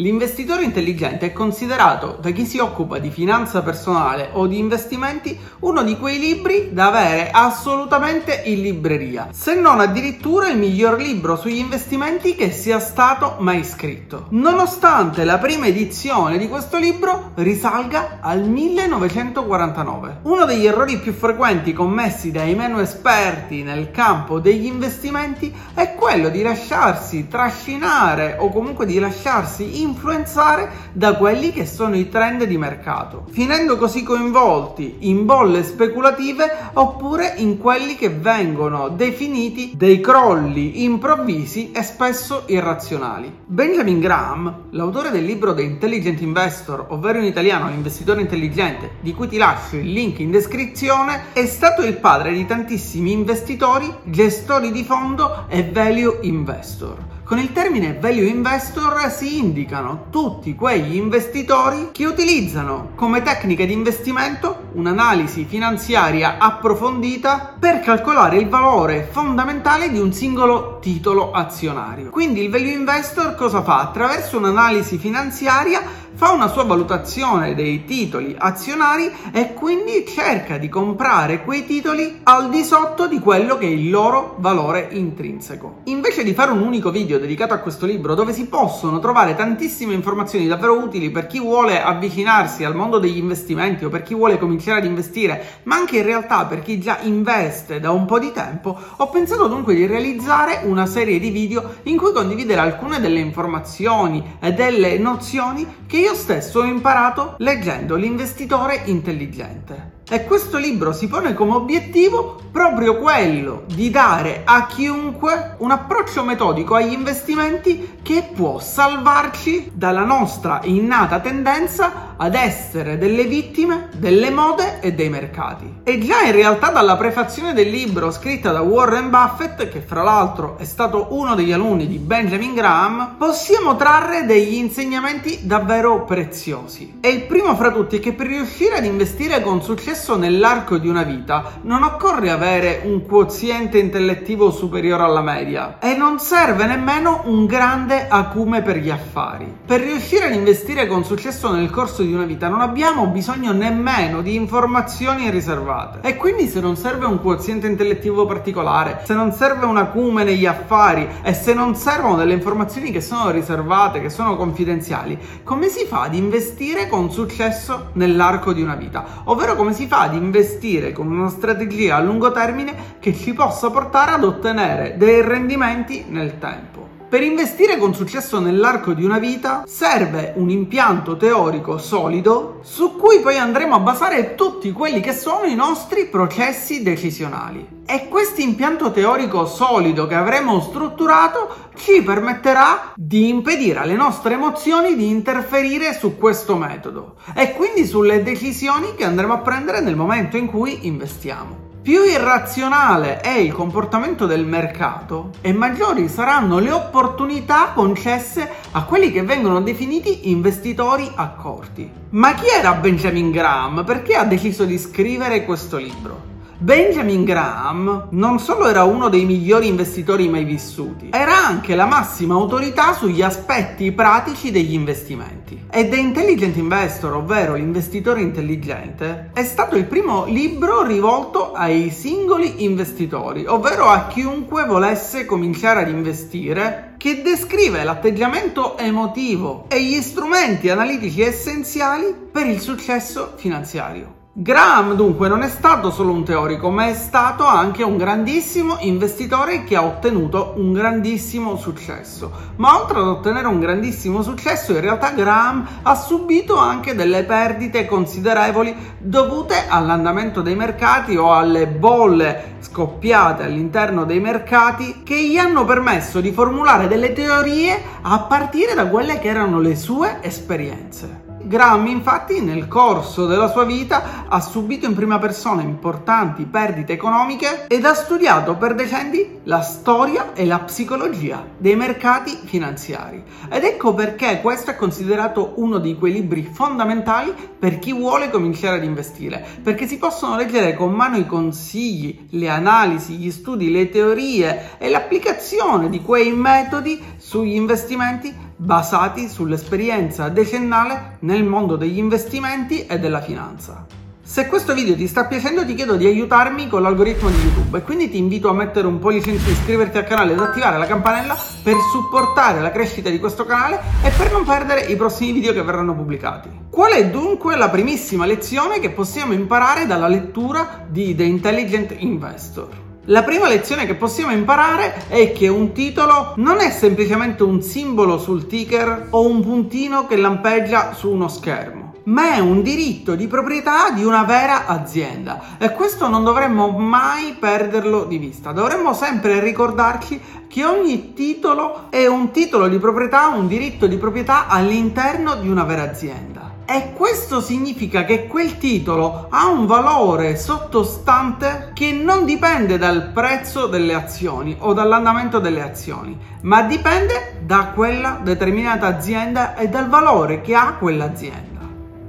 L'investitore intelligente è considerato da chi si occupa di finanza personale o di investimenti uno di quei libri da avere assolutamente in libreria, se non addirittura il miglior libro sugli investimenti che sia stato mai scritto. Nonostante la prima edizione di questo libro risalga al 1949. Uno degli errori più frequenti commessi dai meno esperti nel campo degli investimenti è quello di lasciarsi trascinare o comunque di lasciarsi influenzare da quelli che sono i trend di mercato, finendo così coinvolti in bolle speculative oppure in quelli che vengono definiti dei crolli improvvisi e spesso irrazionali. Benjamin Graham, l'autore del libro The Intelligent Investor, ovvero in italiano l'investitore intelligente, di cui ti lascio il link in descrizione, è stato il padre di tantissimi investitori, gestori di fondo e value investor. Con il termine value investor si indicano tutti quegli investitori che utilizzano come tecnica di investimento un'analisi finanziaria approfondita per calcolare il valore fondamentale di un singolo titolo azionario. Quindi il value investor cosa fa? Attraverso un'analisi finanziaria fa una sua valutazione dei titoli azionari e quindi cerca di comprare quei titoli al di sotto di quello che è il loro valore intrinseco. Invece di fare un unico video dedicato a questo libro dove si possono trovare tantissime informazioni davvero utili per chi vuole avvicinarsi al mondo degli investimenti o per chi vuole cominciare ad investire, ma anche in realtà per chi già investe da un po' di tempo, ho pensato dunque di realizzare una serie di video in cui condividere alcune delle informazioni e delle nozioni che io stesso ho imparato leggendo L'investitore intelligente. E questo libro si pone come obiettivo proprio quello di dare a chiunque un approccio metodico agli investimenti che può salvarci dalla nostra innata tendenza ad essere delle vittime delle mode e dei mercati. E già in realtà dalla prefazione del libro scritta da Warren Buffett, che fra l'altro è stato uno degli alunni di Benjamin Graham, possiamo trarre degli insegnamenti davvero preziosi. E il primo fra tutti è che per riuscire ad investire con successo nell'arco di una vita non occorre avere un quoziente intellettivo superiore alla media e non serve nemmeno un grande acume per gli affari. Per riuscire ad investire con successo nel corso di una vita non abbiamo bisogno nemmeno di informazioni riservate. E quindi se non serve un quoziente intellettivo particolare, se non serve un acume negli affari e se non servono delle informazioni che sono riservate, che sono confidenziali, come si fa ad investire con successo nell'arco di una vita? Ovvero come si fa ad investire con una strategia a lungo termine che ci possa portare ad ottenere dei rendimenti nel tempo. Per investire con successo nell'arco di una vita serve un impianto teorico solido su cui poi andremo a basare tutti quelli che sono i nostri processi decisionali. E questo impianto teorico solido che avremo strutturato ci permetterà di impedire alle nostre emozioni di interferire su questo metodo e quindi sulle decisioni che andremo a prendere nel momento in cui investiamo. Più irrazionale è il comportamento del mercato e maggiori saranno le opportunità concesse a quelli che vengono definiti investitori accorti. Ma chi era Benjamin Graham? Perché ha deciso di scrivere questo libro? Benjamin Graham non solo era uno dei migliori investitori mai vissuti, era anche la massima autorità sugli aspetti pratici degli investimenti. E The Intelligent Investor, ovvero l'investitore intelligente, è stato il primo libro rivolto ai singoli investitori, ovvero a chiunque volesse cominciare ad investire che descrive l'atteggiamento emotivo e gli strumenti analitici essenziali per il successo finanziario. Graham dunque non è stato solo un teorico, ma è stato anche un grandissimo investitore che ha ottenuto un grandissimo successo. Ma oltre ad ottenere un grandissimo successo, in realtà Graham ha subito anche delle perdite considerevoli dovute all'andamento dei mercati o alle bolle scoppiate all'interno dei mercati che gli hanno permesso di formulare delle teorie a partire da quelle che erano le sue esperienze. Graham infatti nel corso della sua vita ha subito in prima persona importanti perdite economiche ed ha studiato per decenni la storia e la psicologia dei mercati finanziari. Ed ecco perché questo è considerato uno di quei libri fondamentali per chi vuole cominciare ad investire, perché si possono leggere con mano i consigli, le analisi, gli studi, le teorie e l'applicazione di quei metodi sugli investimenti basati sull'esperienza decennale nel mondo degli investimenti e della finanza. Se questo video ti sta piacendo ti chiedo di aiutarmi con l'algoritmo di YouTube e quindi ti invito a mettere un pollice in su, iscriverti al canale ed attivare la campanella per supportare la crescita di questo canale e per non perdere i prossimi video che verranno pubblicati. Qual è dunque la primissima lezione che possiamo imparare dalla lettura di The Intelligent Investor? La prima lezione che possiamo imparare è che un titolo non è semplicemente un simbolo sul ticker o un puntino che lampeggia su uno schermo ma è un diritto di proprietà di una vera azienda e questo non dovremmo mai perderlo di vista. Dovremmo sempre ricordarci che ogni titolo è un titolo di proprietà, un diritto di proprietà all'interno di una vera azienda. E questo significa che quel titolo ha un valore sottostante che non dipende dal prezzo delle azioni o dall'andamento delle azioni, ma dipende da quella determinata azienda e dal valore che ha quell'azienda.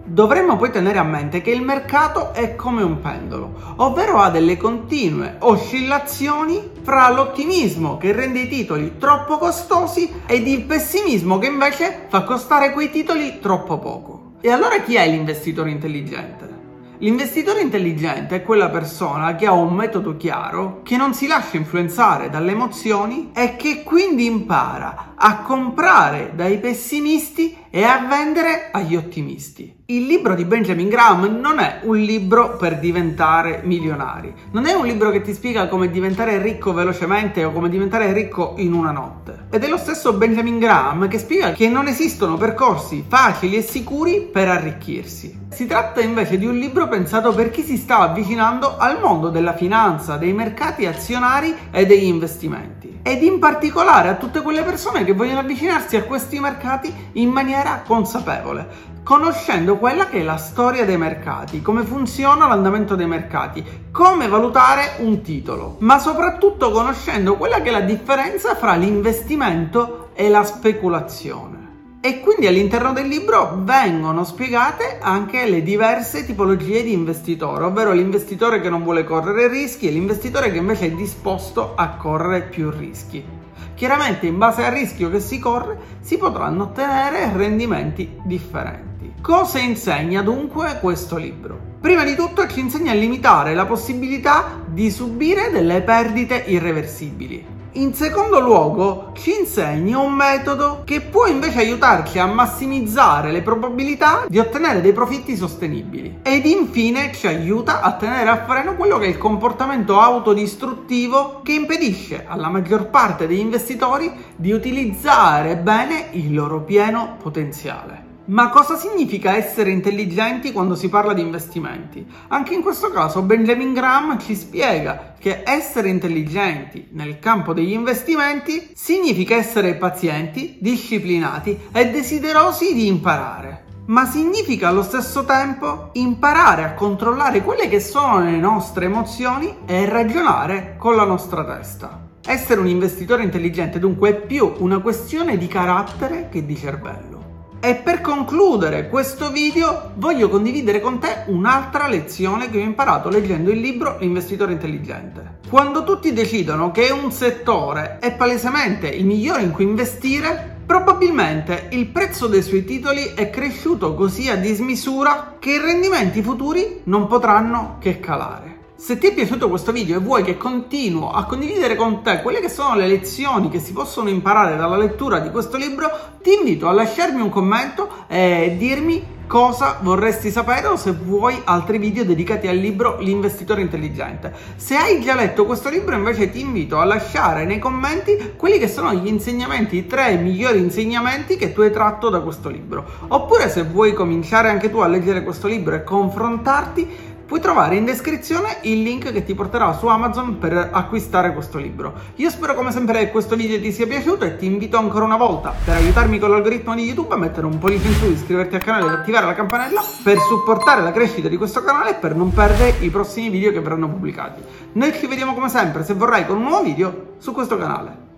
Dovremmo poi tenere a mente che il mercato è come un pendolo, ovvero ha delle continue oscillazioni fra l'ottimismo che rende i titoli troppo costosi ed il pessimismo che invece fa costare quei titoli troppo poco. E allora chi è l'investitore intelligente? L'investitore intelligente è quella persona che ha un metodo chiaro, che non si lascia influenzare dalle emozioni e che quindi impara a comprare dai pessimisti e a vendere agli ottimisti. Il libro di Benjamin Graham non è un libro per diventare milionari, non è un libro che ti spiega come diventare ricco velocemente o come diventare ricco in una notte. Ed è lo stesso Benjamin Graham che spiega che non esistono percorsi facili e sicuri per arricchirsi. Si tratta invece di un libro pensato per chi si sta avvicinando al mondo della finanza, dei mercati azionari e degli investimenti. Ed in particolare a tutte quelle persone che vogliono avvicinarsi a questi mercati in maniera consapevole conoscendo quella che è la storia dei mercati, come funziona l'andamento dei mercati, come valutare un titolo, ma soprattutto conoscendo quella che è la differenza fra l'investimento e la speculazione. E quindi all'interno del libro vengono spiegate anche le diverse tipologie di investitore, ovvero l'investitore che non vuole correre rischi e l'investitore che invece è disposto a correre più rischi. Chiaramente in base al rischio che si corre si potranno ottenere rendimenti differenti. Cosa insegna dunque questo libro? Prima di tutto ci insegna a limitare la possibilità di subire delle perdite irreversibili. In secondo luogo ci insegna un metodo che può invece aiutarci a massimizzare le probabilità di ottenere dei profitti sostenibili. Ed infine ci aiuta a tenere a freno quello che è il comportamento autodistruttivo che impedisce alla maggior parte degli investitori di utilizzare bene il loro pieno potenziale. Ma cosa significa essere intelligenti quando si parla di investimenti? Anche in questo caso Benjamin Graham ci spiega che essere intelligenti nel campo degli investimenti significa essere pazienti, disciplinati e desiderosi di imparare. Ma significa allo stesso tempo imparare a controllare quelle che sono le nostre emozioni e ragionare con la nostra testa. Essere un investitore intelligente dunque è più una questione di carattere che di cervello. E per concludere questo video voglio condividere con te un'altra lezione che ho imparato leggendo il libro L'investitore intelligente. Quando tutti decidono che un settore è palesemente il migliore in cui investire, probabilmente il prezzo dei suoi titoli è cresciuto così a dismisura che i rendimenti futuri non potranno che calare. Se ti è piaciuto questo video e vuoi che continuo a condividere con te quelle che sono le lezioni che si possono imparare dalla lettura di questo libro, ti invito a lasciarmi un commento e dirmi cosa vorresti sapere o se vuoi altri video dedicati al libro L'investitore intelligente. Se hai già letto questo libro invece ti invito a lasciare nei commenti quelli che sono gli insegnamenti, i tre migliori insegnamenti che tu hai tratto da questo libro. Oppure se vuoi cominciare anche tu a leggere questo libro e confrontarti puoi trovare in descrizione il link che ti porterà su Amazon per acquistare questo libro. Io spero come sempre che questo video ti sia piaciuto e ti invito ancora una volta per aiutarmi con l'algoritmo di YouTube a mettere un pollice in su, iscriverti al canale ed attivare la campanella per supportare la crescita di questo canale e per non perdere i prossimi video che verranno pubblicati. Noi ci vediamo come sempre, se vorrai, con un nuovo video su questo canale.